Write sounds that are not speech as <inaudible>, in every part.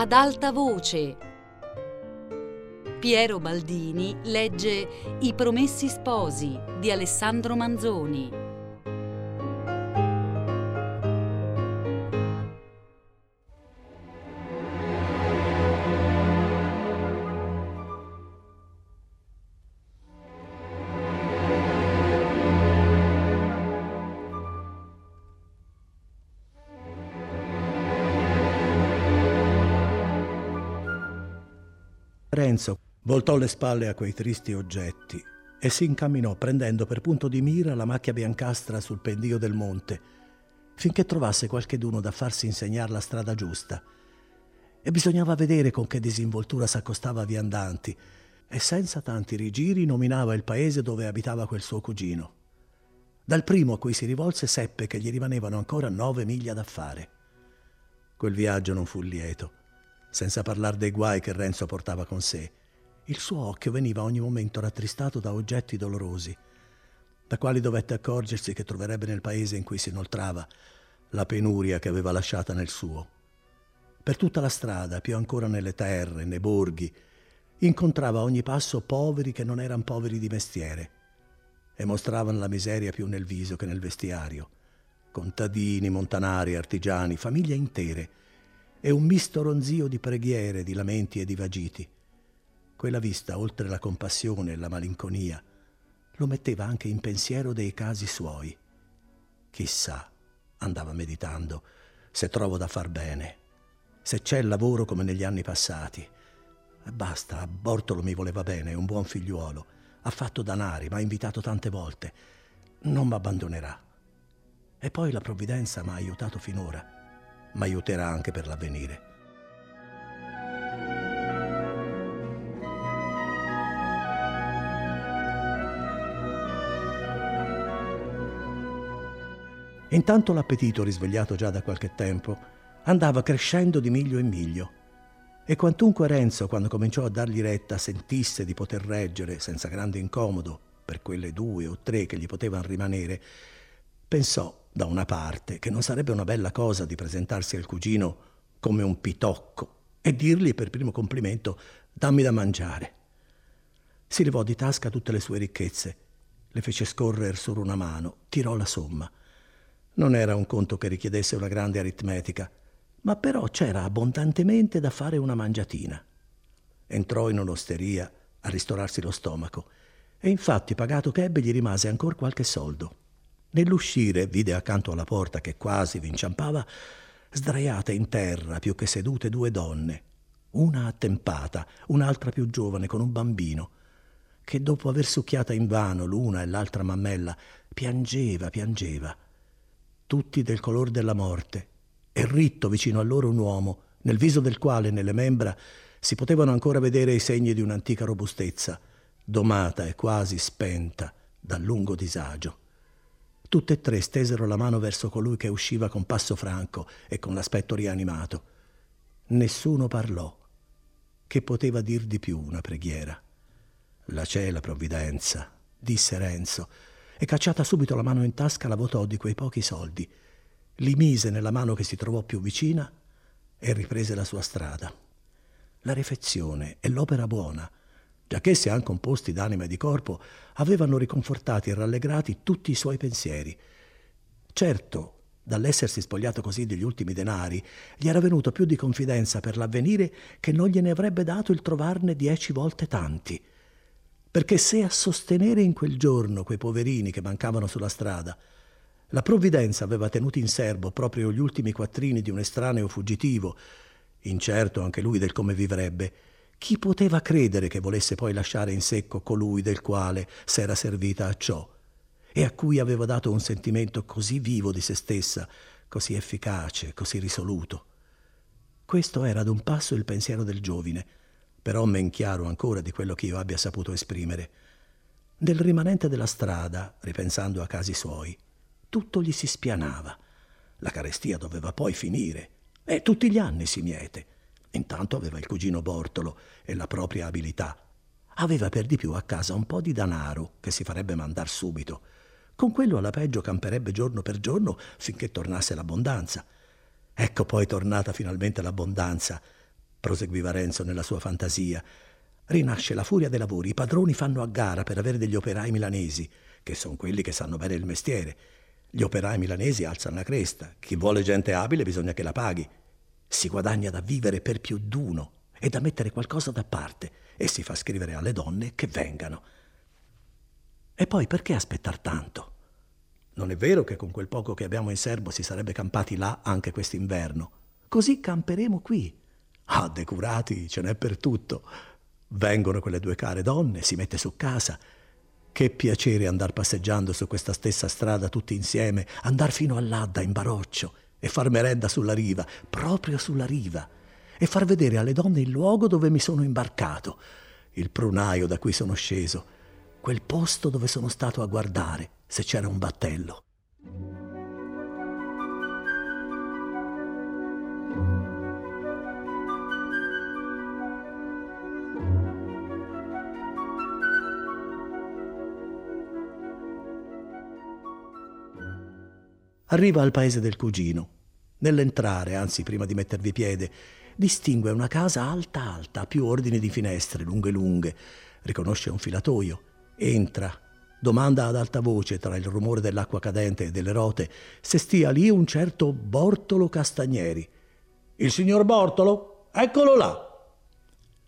Ad alta voce. Piero Baldini legge I Promessi Sposi di Alessandro Manzoni. Voltò le spalle a quei tristi oggetti e si incamminò prendendo per punto di mira la macchia biancastra sul pendio del monte, finché trovasse qualcheduno da farsi insegnare la strada giusta. E bisognava vedere con che disinvoltura s'accostava a viandanti e senza tanti rigiri nominava il paese dove abitava quel suo cugino. Dal primo a cui si rivolse seppe che gli rimanevano ancora nove miglia da fare. Quel viaggio non fu lieto senza parlare dei guai che Renzo portava con sé. Il suo occhio veniva ogni momento rattristato da oggetti dolorosi, da quali dovette accorgersi che troverebbe nel paese in cui si inoltrava la penuria che aveva lasciata nel suo. Per tutta la strada, più ancora nelle terre, nei borghi, incontrava a ogni passo poveri che non erano poveri di mestiere e mostravano la miseria più nel viso che nel vestiario. Contadini, montanari, artigiani, famiglie intere e un misto ronzio di preghiere, di lamenti e di vagiti. Quella vista, oltre la compassione e la malinconia, lo metteva anche in pensiero dei casi suoi. Chissà, andava meditando, se trovo da far bene, se c'è lavoro come negli anni passati. E basta, Bortolo mi voleva bene, è un buon figliuolo, ha fatto danari, mi ha invitato tante volte, non mi abbandonerà. E poi la provvidenza mi ha aiutato finora ma aiuterà anche per l'avvenire. Intanto l'appetito, risvegliato già da qualche tempo, andava crescendo di miglio in miglio. E quantunque Renzo, quando cominciò a dargli retta, sentisse di poter reggere senza grande incomodo per quelle due o tre che gli potevano rimanere, pensò da una parte, che non sarebbe una bella cosa di presentarsi al cugino come un pitocco e dirgli per primo complimento dammi da mangiare. Si levò di tasca tutte le sue ricchezze, le fece scorrere su una mano, tirò la somma. Non era un conto che richiedesse una grande aritmetica, ma però c'era abbondantemente da fare una mangiatina. Entrò in un'osteria a ristorarsi lo stomaco e infatti pagato che ebbe gli rimase ancora qualche soldo. Nell'uscire vide accanto alla porta che quasi vi inciampava, sdraiate in terra più che sedute due donne, una attempata, un'altra più giovane con un bambino, che dopo aver succhiata invano l'una e l'altra mammella, piangeva, piangeva, tutti del color della morte, e ritto vicino a loro un uomo, nel viso del quale nelle membra si potevano ancora vedere i segni di un'antica robustezza, domata e quasi spenta dal lungo disagio. Tutte e tre stesero la mano verso colui che usciva con passo franco e con l'aspetto rianimato. Nessuno parlò. Che poteva dir di più una preghiera? La c'è la provvidenza, disse Renzo, e cacciata subito la mano in tasca la votò di quei pochi soldi. Li mise nella mano che si trovò più vicina e riprese la sua strada. La refezione e l'opera buona giacché anche composti d'anima e di corpo, avevano riconfortati e rallegrati tutti i suoi pensieri. Certo, dall'essersi spogliato così degli ultimi denari, gli era venuto più di confidenza per l'avvenire che non gliene avrebbe dato il trovarne dieci volte tanti. Perché se a sostenere in quel giorno quei poverini che mancavano sulla strada, la provvidenza aveva tenuto in serbo proprio gli ultimi quattrini di un estraneo fuggitivo, incerto anche lui del come vivrebbe, chi poteva credere che volesse poi lasciare in secco colui del quale s'era servita a ciò e a cui aveva dato un sentimento così vivo di se stessa, così efficace, così risoluto? Questo era ad un passo il pensiero del giovine, però men chiaro ancora di quello che io abbia saputo esprimere. Nel rimanente della strada, ripensando a casi suoi, tutto gli si spianava. La carestia doveva poi finire, e tutti gli anni si miete. Intanto aveva il cugino Bortolo e la propria abilità. Aveva per di più a casa un po' di danaro che si farebbe mandar subito. Con quello alla peggio camperebbe giorno per giorno finché tornasse l'abbondanza. Ecco poi tornata finalmente l'abbondanza. Proseguiva Renzo nella sua fantasia. Rinasce la furia dei lavori, i padroni fanno a gara per avere degli operai milanesi, che sono quelli che sanno bene il mestiere. Gli operai milanesi alzano la cresta, chi vuole gente abile bisogna che la paghi. Si guadagna da vivere per più d'uno e da mettere qualcosa da parte e si fa scrivere alle donne che vengano. E poi perché aspettar tanto? Non è vero che con quel poco che abbiamo in serbo si sarebbe campati là anche quest'inverno. Così camperemo qui. Ah, decurati, ce n'è per tutto. Vengono quelle due care donne, si mette su casa. Che piacere andar passeggiando su questa stessa strada tutti insieme, andar fino all'Adda in baroccio e far merenda sulla riva, proprio sulla riva, e far vedere alle donne il luogo dove mi sono imbarcato, il prunaio da cui sono sceso, quel posto dove sono stato a guardare se c'era un battello. Arriva al paese del cugino. Nell'entrare, anzi prima di mettervi piede, distingue una casa alta alta, più ordini di finestre, lunghe lunghe. Riconosce un filatoio. Entra, Domanda ad alta voce tra il rumore dell'acqua cadente e delle rote se stia lì un certo Bortolo Castagneri. Il signor Bortolo? Eccolo là.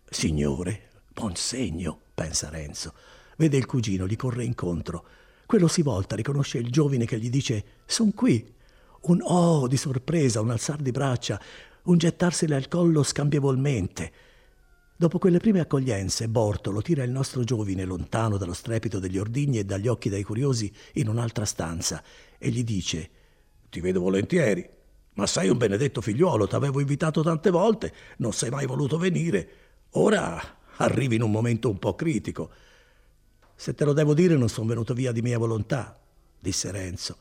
Signore, buon segno, pensa Renzo. Vede il cugino, gli corre incontro. Quello si volta, riconosce il giovine che gli dice: Son qui. Un oh di sorpresa, un alzar di braccia, un gettarsele al collo scambievolmente. Dopo quelle prime accoglienze, Bortolo tira il nostro giovine lontano dallo strepito degli ordigni e dagli occhi dei curiosi in un'altra stanza e gli dice: Ti vedo volentieri, ma sei un benedetto figliuolo, t'avevo invitato tante volte, non sei mai voluto venire. Ora arrivi in un momento un po' critico. Se te lo devo dire, non sono venuto via di mia volontà, disse Renzo,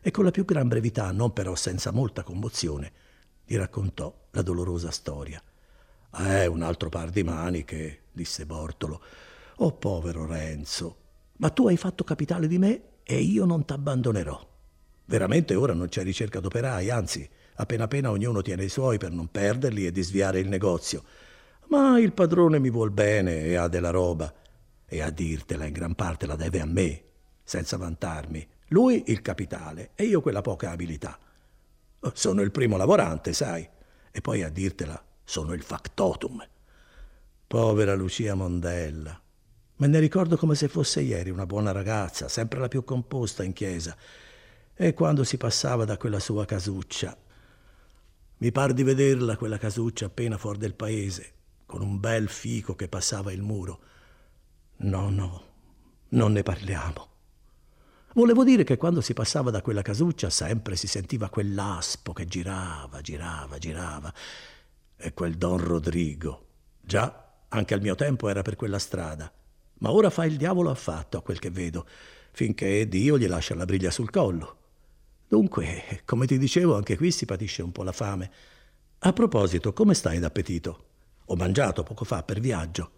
e con la più gran brevità, non però senza molta commozione, gli raccontò la dolorosa storia. Eh, un altro par di maniche, disse Bortolo. Oh, povero Renzo, ma tu hai fatto capitale di me e io non t'abbandonerò. Veramente ora non c'è ricerca d'operai, anzi, appena appena ognuno tiene i suoi per non perderli e disviare il negozio. Ma il padrone mi vuol bene e ha della roba. E a dirtela in gran parte la deve a me, senza vantarmi. Lui il capitale e io quella poca abilità. Sono il primo lavorante, sai. E poi a dirtela sono il factotum. Povera Lucia Mondella. Me ne ricordo come se fosse ieri una buona ragazza, sempre la più composta in chiesa. E quando si passava da quella sua casuccia. Mi par di vederla, quella casuccia, appena fuori del paese, con un bel fico che passava il muro. No, no, non ne parliamo. Volevo dire che quando si passava da quella casuccia sempre si sentiva quell'aspo che girava, girava, girava e quel Don Rodrigo. Già, anche al mio tempo era per quella strada, ma ora fa il diavolo affatto a quel che vedo, finché Dio gli lascia la briglia sul collo. Dunque, come ti dicevo, anche qui si patisce un po' la fame. A proposito, come stai d'appetito? Ho mangiato poco fa per viaggio.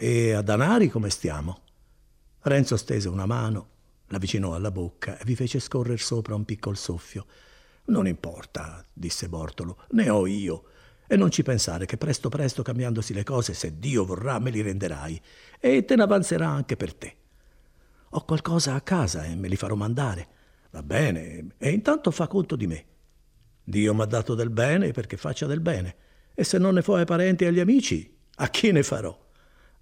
E a Danari come stiamo? Renzo stese una mano, l'avvicinò alla bocca e vi fece scorrer sopra un piccol soffio. Non importa, disse Bortolo, ne ho io. E non ci pensare che presto presto cambiandosi le cose, se Dio vorrà, me li renderai e te ne avanzerà anche per te. Ho qualcosa a casa e me li farò mandare. Va bene, e intanto fa conto di me. Dio mi ha dato del bene perché faccia del bene, e se non ne fo ai parenti e agli amici, a chi ne farò?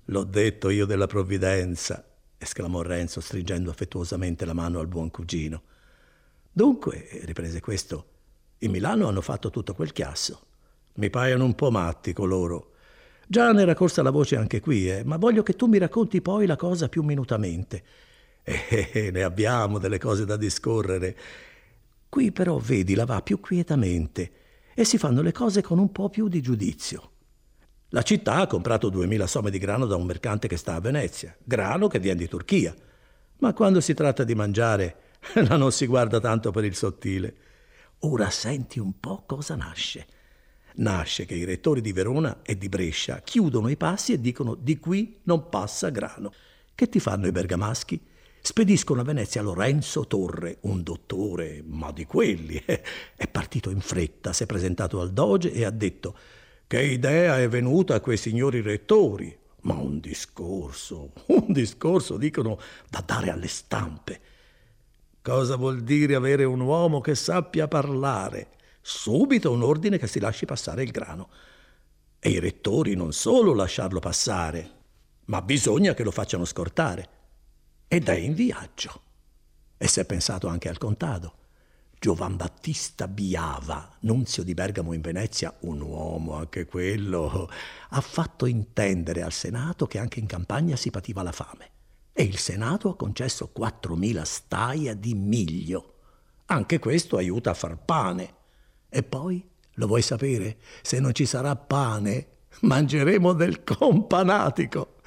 L'ho detto io della provvidenza, esclamò Renzo stringendo affettuosamente la mano al buon cugino. Dunque, riprese questo, in Milano hanno fatto tutto quel chiasso. Mi paiono un po' matti coloro. Già ne era corsa la voce anche qui, eh, ma voglio che tu mi racconti poi la cosa più minutamente. <laughs> Eh, eh, ne abbiamo delle cose da discorrere. Qui però, vedi, la va più quietamente e si fanno le cose con un po' più di giudizio. La città ha comprato duemila somme di grano da un mercante che sta a Venezia, grano che viene di Turchia. Ma quando si tratta di mangiare, <laughs> la non si guarda tanto per il sottile. Ora senti un po' cosa nasce nasce che i rettori di Verona e di Brescia chiudono i passi e dicono di qui non passa grano. Che ti fanno i bergamaschi? Spediscono a Venezia Lorenzo Torre, un dottore, ma di quelli. <laughs> È partito in fretta, si è presentato al doge e ha detto Che idea è venuta a quei signori rettori? Ma un discorso, <laughs> un discorso, dicono, da dare alle stampe. Cosa vuol dire avere un uomo che sappia parlare? Subito un ordine che si lasci passare il grano. E i rettori non solo lasciarlo passare, ma bisogna che lo facciano scortare. Ed è in viaggio. E si è pensato anche al contado. Giovan Battista Biava, nunzio di Bergamo in Venezia, un uomo anche quello, ha fatto intendere al Senato che anche in campagna si pativa la fame e il Senato ha concesso 4.000 staia di miglio. Anche questo aiuta a far pane. E poi, lo vuoi sapere? Se non ci sarà pane, mangeremo del companatico.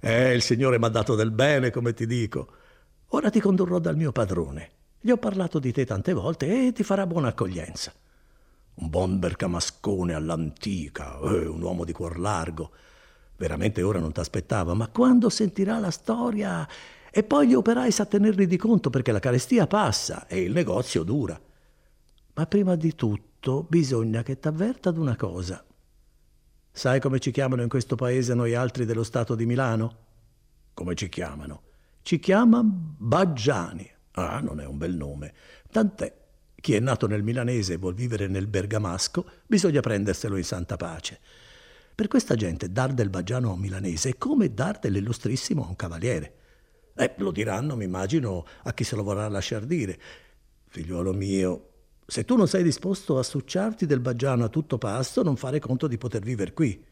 Eh, il Signore mi ha dato del bene, come ti dico. Ora ti condurrò dal mio padrone. Gli ho parlato di te tante volte e ti farà buona accoglienza. Un buon bergamascone all'antica, eh, un uomo di cuor largo. Veramente ora non t'aspettava, ma quando sentirà la storia... E poi gli operai sa tenerli di conto perché la carestia passa e il negozio dura. Ma prima di tutto bisogna che t'avverta d'una cosa. Sai come ci chiamano in questo paese noi altri dello Stato di Milano? Come ci chiamano? Ci chiamano Baggiani. Ah, non è un bel nome. Tant'è. Chi è nato nel milanese e vuol vivere nel bergamasco, bisogna prenderselo in santa pace. Per questa gente dar del baggiano a un milanese è come dar dell'illustrissimo a un cavaliere. Eh, lo diranno, mi immagino, a chi se lo vorrà lasciar dire. Figliuolo mio, se tu non sei disposto a succiarti del baggiano a tutto pasto, non fare conto di poter vivere qui.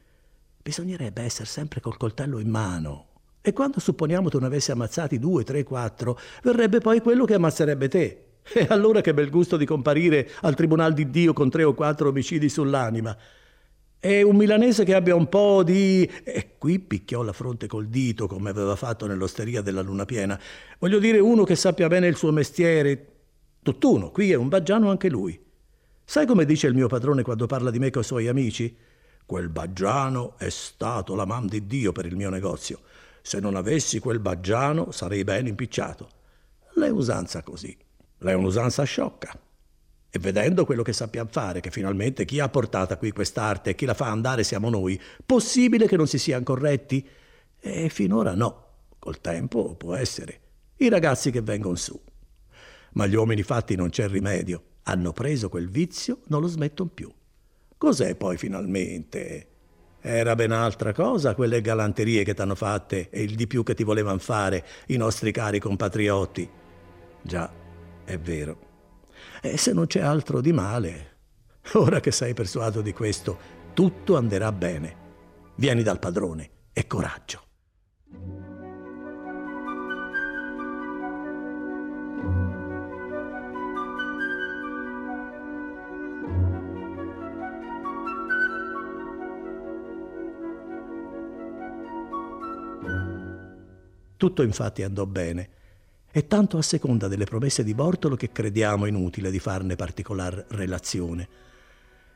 Bisognerebbe essere sempre col coltello in mano. E quando supponiamo tu ne avessi ammazzati due, tre, quattro, verrebbe poi quello che ammazzerebbe te. E allora che bel gusto di comparire al tribunal di Dio con tre o quattro omicidi sull'anima. E un milanese che abbia un po' di... E qui picchiò la fronte col dito, come aveva fatto nell'osteria della luna piena. Voglio dire uno che sappia bene il suo mestiere. Tutt'uno, qui è un baggiano anche lui. Sai come dice il mio padrone quando parla di me coi suoi amici? Quel baggiano è stato la man di Dio per il mio negozio. Se non avessi quel baggiano sarei ben impicciato. L'è usanza così. L'è un'usanza sciocca. E vedendo quello che sappiamo fare, che finalmente chi ha portata qui quest'arte e chi la fa andare siamo noi, possibile che non si siano corretti? E finora no. Col tempo può essere. I ragazzi che vengono su. Ma gli uomini fatti non c'è rimedio. Hanno preso quel vizio, non lo smettono più. Cos'è poi finalmente? Era ben altra cosa quelle galanterie che t'hanno fatte e il di più che ti volevano fare i nostri cari compatrioti. Già, è vero. E se non c'è altro di male, ora che sei persuaso di questo, tutto andrà bene. Vieni dal padrone e coraggio. Tutto infatti andò bene e tanto a seconda delle promesse di Bortolo che crediamo inutile di farne particolar relazione.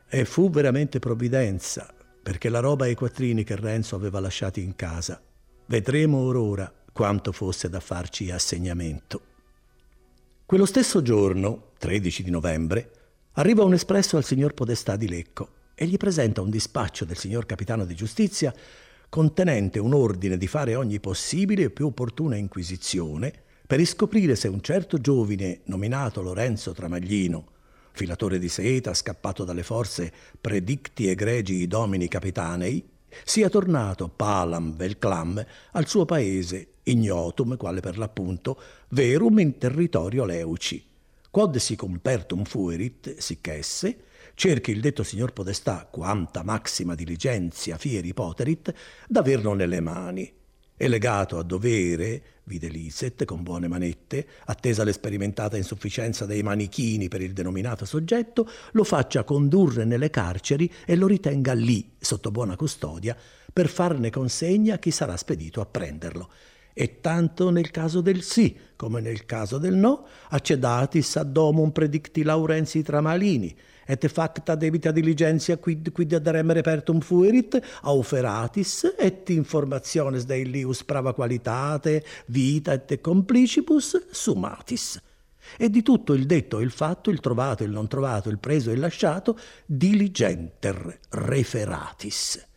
E fu veramente provvidenza, perché la roba e i quattrini che Renzo aveva lasciati in casa. Vedremo or ora quanto fosse da farci assegnamento. Quello stesso giorno, 13 di novembre, arriva un espresso al signor Podestà di Lecco e gli presenta un dispaccio del signor capitano di giustizia contenente un ordine di fare ogni possibile e più opportuna inquisizione per riscoprire se un certo giovine nominato Lorenzo Tramaglino, filatore di seta scappato dalle forze predicti egregi domini capitanei, sia tornato palam vel clam al suo paese ignotum, quale per l'appunto verum in territorio leuci, quod si compertum fuerit, sic esse, cerchi il detto signor Podestà, quanta maxima diligenzia fieri poterit, d'averlo nelle mani, e legato a dovere, vide Liset con buone manette, attesa l'esperimentata insufficienza dei manichini per il denominato soggetto, lo faccia condurre nelle carceri e lo ritenga lì, sotto buona custodia, per farne consegna a chi sarà spedito a prenderlo. E tanto nel caso del sì come nel caso del no, accedatis ad domum predicti Laurenzi Tramalini, et facta debita diligentia quid quid ad rem repertum fuerit auferatis et informationes de illius prava qualitate vita et complicibus summatis e di tutto il detto e il fatto, il trovato, il non trovato, il preso e il lasciato, diligenter referatis.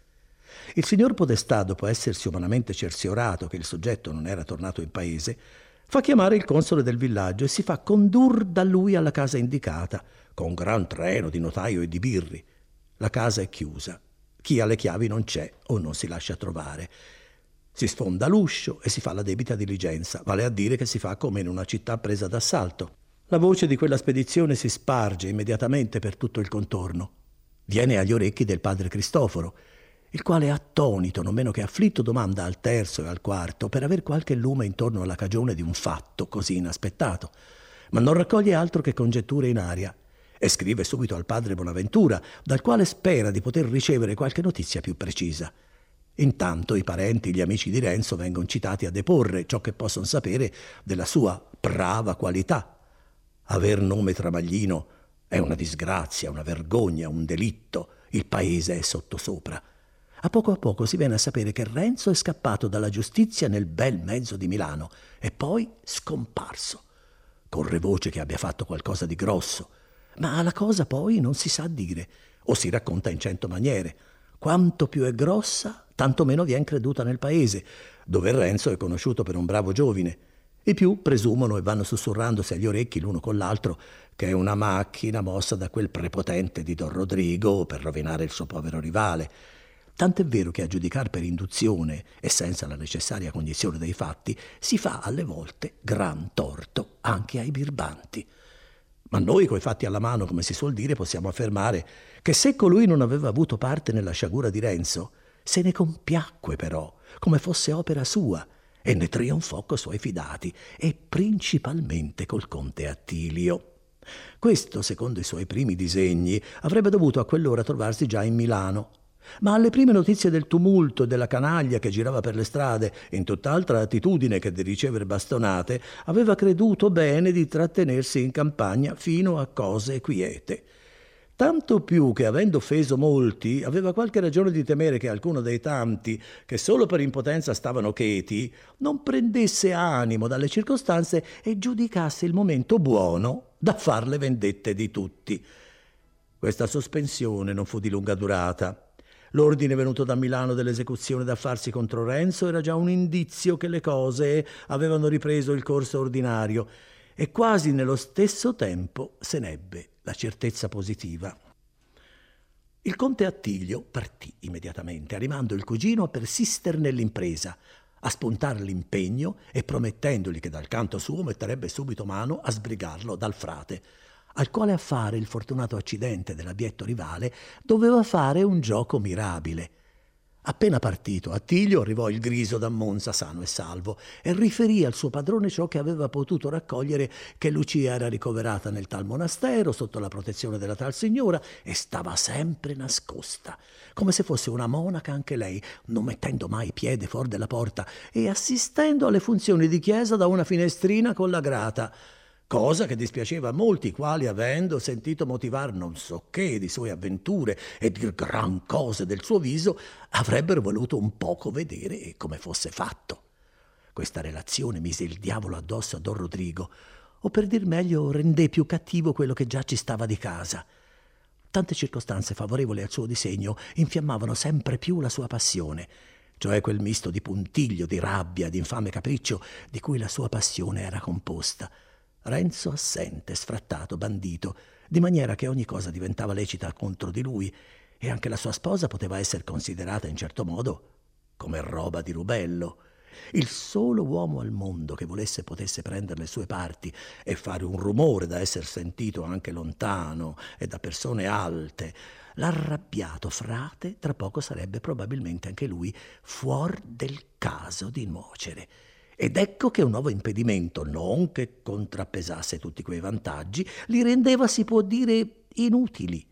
Il signor Podestà, dopo essersi umanamente cerciorato che il soggetto non era tornato in paese, fa chiamare il console del villaggio e si fa condur da lui alla casa indicata, con gran treno di notaio e di birri. La casa è chiusa. Chi ha le chiavi non c'è o non si lascia trovare. Si sfonda l'uscio e si fa la debita diligenza, vale a dire che si fa come in una città presa d'assalto. La voce di quella spedizione si sparge immediatamente per tutto il contorno. Viene agli orecchi del padre Cristoforo, il quale attonito, non meno che afflitto, domanda al terzo e al quarto per aver qualche lume intorno alla cagione di un fatto così inaspettato, ma non raccoglie altro che congetture in aria e scrive subito al padre Bonaventura, dal quale spera di poter ricevere qualche notizia più precisa. Intanto i parenti, gli amici di Renzo vengono citati a deporre ciò che possono sapere della sua brava qualità. Aver nome Tramaglino è una disgrazia, una vergogna, un delitto. Il paese è sottosopra. A poco a poco si viene a sapere che Renzo è scappato dalla giustizia nel bel mezzo di Milano e poi scomparso. Corre voce che abbia fatto qualcosa di grosso, ma la cosa poi non si sa dire o si racconta in cento maniere. Quanto più è grossa, tanto meno viene creduta nel paese, dove Renzo è conosciuto per un bravo giovine. I più presumono e vanno sussurrandosi agli orecchi l'uno con l'altro che è una macchina mossa da quel prepotente di Don Rodrigo per rovinare il suo povero rivale Tant'è vero che a giudicare per induzione e senza la necessaria cognizione dei fatti si fa alle volte gran torto anche ai birbanti. Ma noi, coi fatti alla mano, come si suol dire, possiamo affermare che se colui non aveva avuto parte nella sciagura di Renzo, se ne compiacque però, come fosse opera sua, e ne trionfò coi suoi fidati, e principalmente col conte Attilio. Questo, secondo i suoi primi disegni, avrebbe dovuto a quell'ora trovarsi già in Milano, ma alle prime notizie del tumulto e della canaglia che girava per le strade, in tutt'altra attitudine che di ricevere bastonate, aveva creduto bene di trattenersi in campagna fino a cose quiete. Tanto più che, avendo offeso molti, aveva qualche ragione di temere che alcuno dei tanti, che solo per impotenza stavano cheti, non prendesse animo dalle circostanze e giudicasse il momento buono da far le vendette di tutti. Questa sospensione non fu di lunga durata. L'ordine venuto da Milano dell'esecuzione da farsi contro Renzo. Era già un indizio che le cose avevano ripreso il corso ordinario. E quasi nello stesso tempo se n'ebbe la certezza positiva. Il conte Attilio partì immediatamente, animando il cugino a persistere nell'impresa, a spuntare l'impegno e promettendogli che dal canto suo metterebbe subito mano a sbrigarlo dal frate al quale affare il fortunato accidente dell'abietto rivale doveva fare un gioco mirabile. Appena partito, Attilio arrivò il griso da Monza sano e salvo e riferì al suo padrone ciò che aveva potuto raccogliere che Lucia era ricoverata nel tal monastero sotto la protezione della tal signora e stava sempre nascosta, come se fosse una monaca anche lei, non mettendo mai piede fuori della porta e assistendo alle funzioni di chiesa da una finestrina con la grata cosa che dispiaceva a molti, quali avendo sentito motivar non so che di sue avventure e dir gran cose del suo viso, avrebbero voluto un poco vedere come fosse fatto. Questa relazione mise il diavolo addosso a Don Rodrigo, o per dir meglio rendé più cattivo quello che già ci stava di casa. Tante circostanze favorevoli al suo disegno infiammavano sempre più la sua passione, cioè quel misto di puntiglio, di rabbia, di infame capriccio di cui la sua passione era composta. Renzo assente, sfrattato, bandito, di maniera che ogni cosa diventava lecita contro di lui e anche la sua sposa poteva essere considerata in certo modo come roba di rubello. Il solo uomo al mondo che volesse potesse prendere le sue parti e fare un rumore da essere sentito anche lontano e da persone alte, l'arrabbiato frate tra poco sarebbe probabilmente anche lui fuori del caso di nuocere. Ed ecco che un nuovo impedimento, non che contrappesasse tutti quei vantaggi, li rendeva, si può dire, inutili.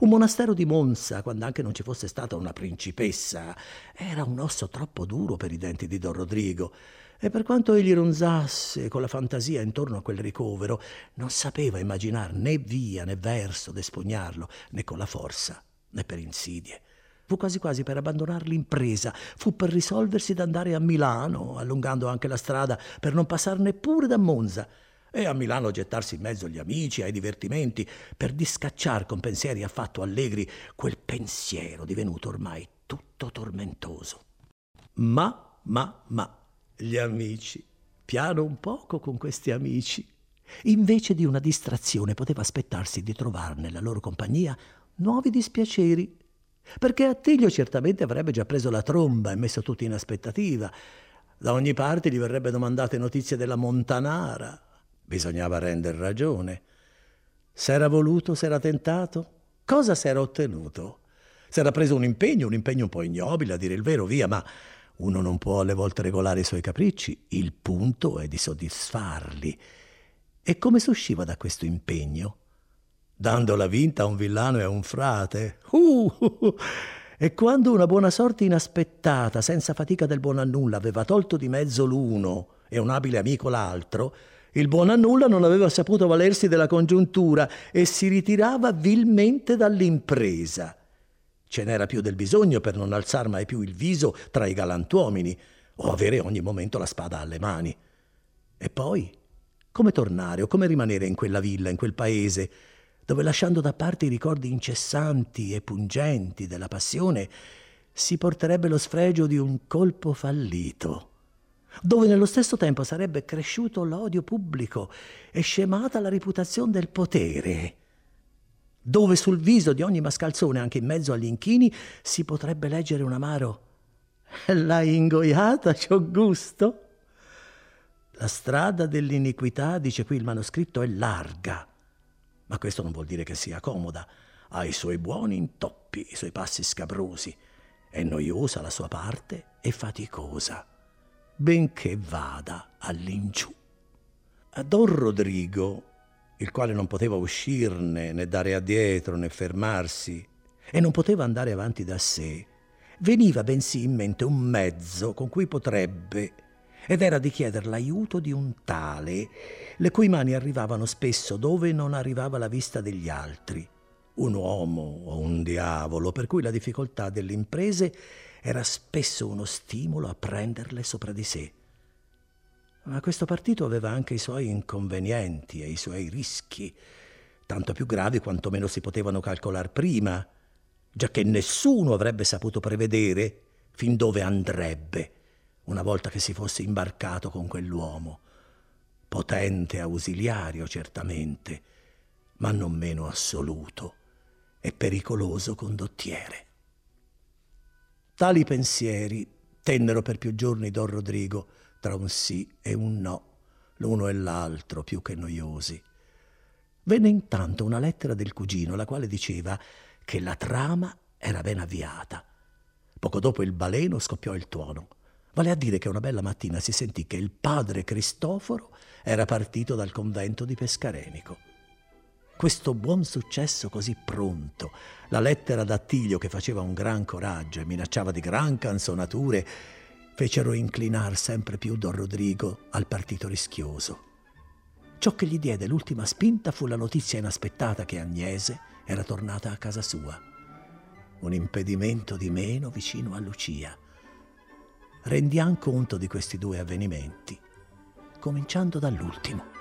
Un monastero di Monza, quando anche non ci fosse stata una principessa, era un osso troppo duro per i denti di Don Rodrigo, e per quanto egli ronzasse con la fantasia intorno a quel ricovero, non sapeva immaginar né via né verso d'espugnarlo, né con la forza, né per insidie. Fu quasi quasi per abbandonare l'impresa, fu per risolversi d'andare a Milano, allungando anche la strada per non passare neppure da Monza. e a Milano gettarsi in mezzo agli amici, ai divertimenti, per discacciar con pensieri affatto allegri quel pensiero divenuto ormai tutto tormentoso. Ma, ma, ma, gli amici, piano un poco con questi amici. Invece di una distrazione poteva aspettarsi di trovare nella loro compagnia nuovi dispiaceri, perché Attilio certamente avrebbe già preso la tromba e messo tutti in aspettativa. Da ogni parte gli verrebbe domandate notizie della Montanara. Bisognava render ragione. S'era voluto, s'era tentato? Cosa s'era ottenuto? S'era preso un impegno, un impegno un po' ignobile, a dire il vero, via, ma uno non può alle volte regolare i suoi capricci, il punto è di soddisfarli. E come si usciva da questo impegno? Dando la vinta a un villano e a un frate. Uh, uh, uh. E quando una buona sorte inaspettata, senza fatica del buon a nulla, aveva tolto di mezzo l'uno e un abile amico l'altro, il buon a nulla non aveva saputo valersi della congiuntura e si ritirava vilmente dall'impresa. Ce n'era più del bisogno per non alzar mai più il viso tra i galantuomini o avere ogni momento la spada alle mani. E poi, come tornare o come rimanere in quella villa, in quel paese, dove lasciando da parte i ricordi incessanti e pungenti della passione, si porterebbe lo sfregio di un colpo fallito, dove nello stesso tempo sarebbe cresciuto l'odio pubblico e scemata la reputazione del potere, dove sul viso di ogni mascalzone, anche in mezzo agli inchini, si potrebbe leggere un amaro L'hai ingoiata, c'ho gusto? La strada dell'iniquità, dice qui il manoscritto, è larga ma questo non vuol dire che sia comoda. Ha i suoi buoni intoppi, i suoi passi scabrosi. È noiosa la sua parte e faticosa, benché vada all'ingiù. A Don Rodrigo, il quale non poteva uscirne, né dare addietro, né fermarsi, e non poteva andare avanti da sé, veniva bensì in mente un mezzo con cui potrebbe ed era di chiedere l'aiuto di un tale, le cui mani arrivavano spesso dove non arrivava la vista degli altri, un uomo o un diavolo, per cui la difficoltà delle imprese era spesso uno stimolo a prenderle sopra di sé. Ma questo partito aveva anche i suoi inconvenienti e i suoi rischi, tanto più gravi quanto meno si potevano calcolare prima, giacché nessuno avrebbe saputo prevedere fin dove andrebbe una volta che si fosse imbarcato con quell'uomo. Potente ausiliario, certamente, ma non meno assoluto e pericoloso condottiere. Tali pensieri tennero per più giorni Don Rodrigo tra un sì e un no, l'uno e l'altro più che noiosi. Venne intanto una lettera del cugino, la quale diceva che la trama era ben avviata. Poco dopo il baleno scoppiò il tuono. Vale a dire che una bella mattina si sentì che il padre Cristoforo era partito dal convento di Pescarenico. Questo buon successo così pronto, la lettera d'Attilio che faceva un gran coraggio e minacciava di gran canzonature, fecero inclinar sempre più Don Rodrigo al partito rischioso. Ciò che gli diede l'ultima spinta fu la notizia inaspettata che Agnese era tornata a casa sua. Un impedimento di meno vicino a Lucia rendiamo conto di questi due avvenimenti, cominciando dall'ultimo.